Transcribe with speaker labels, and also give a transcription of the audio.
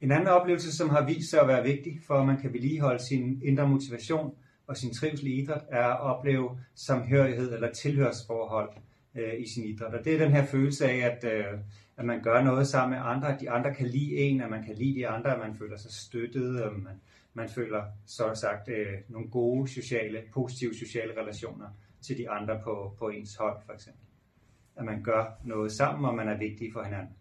Speaker 1: En anden oplevelse, som har vist sig at være vigtig for, at man kan vedligeholde sin indre motivation og sin trivsel i idræt, er at opleve samhørighed eller tilhørsforhold øh, i sin idræt. Og det er den her følelse af, at, øh, at man gør noget sammen med andre, at de andre kan lide en, at man kan lide de andre, at man føler sig støttet, og man, man føler så sagt øh, nogle gode sociale, positive sociale relationer til de andre på, på ens hold for eksempel. At man gør noget sammen, og man er vigtig for hinanden.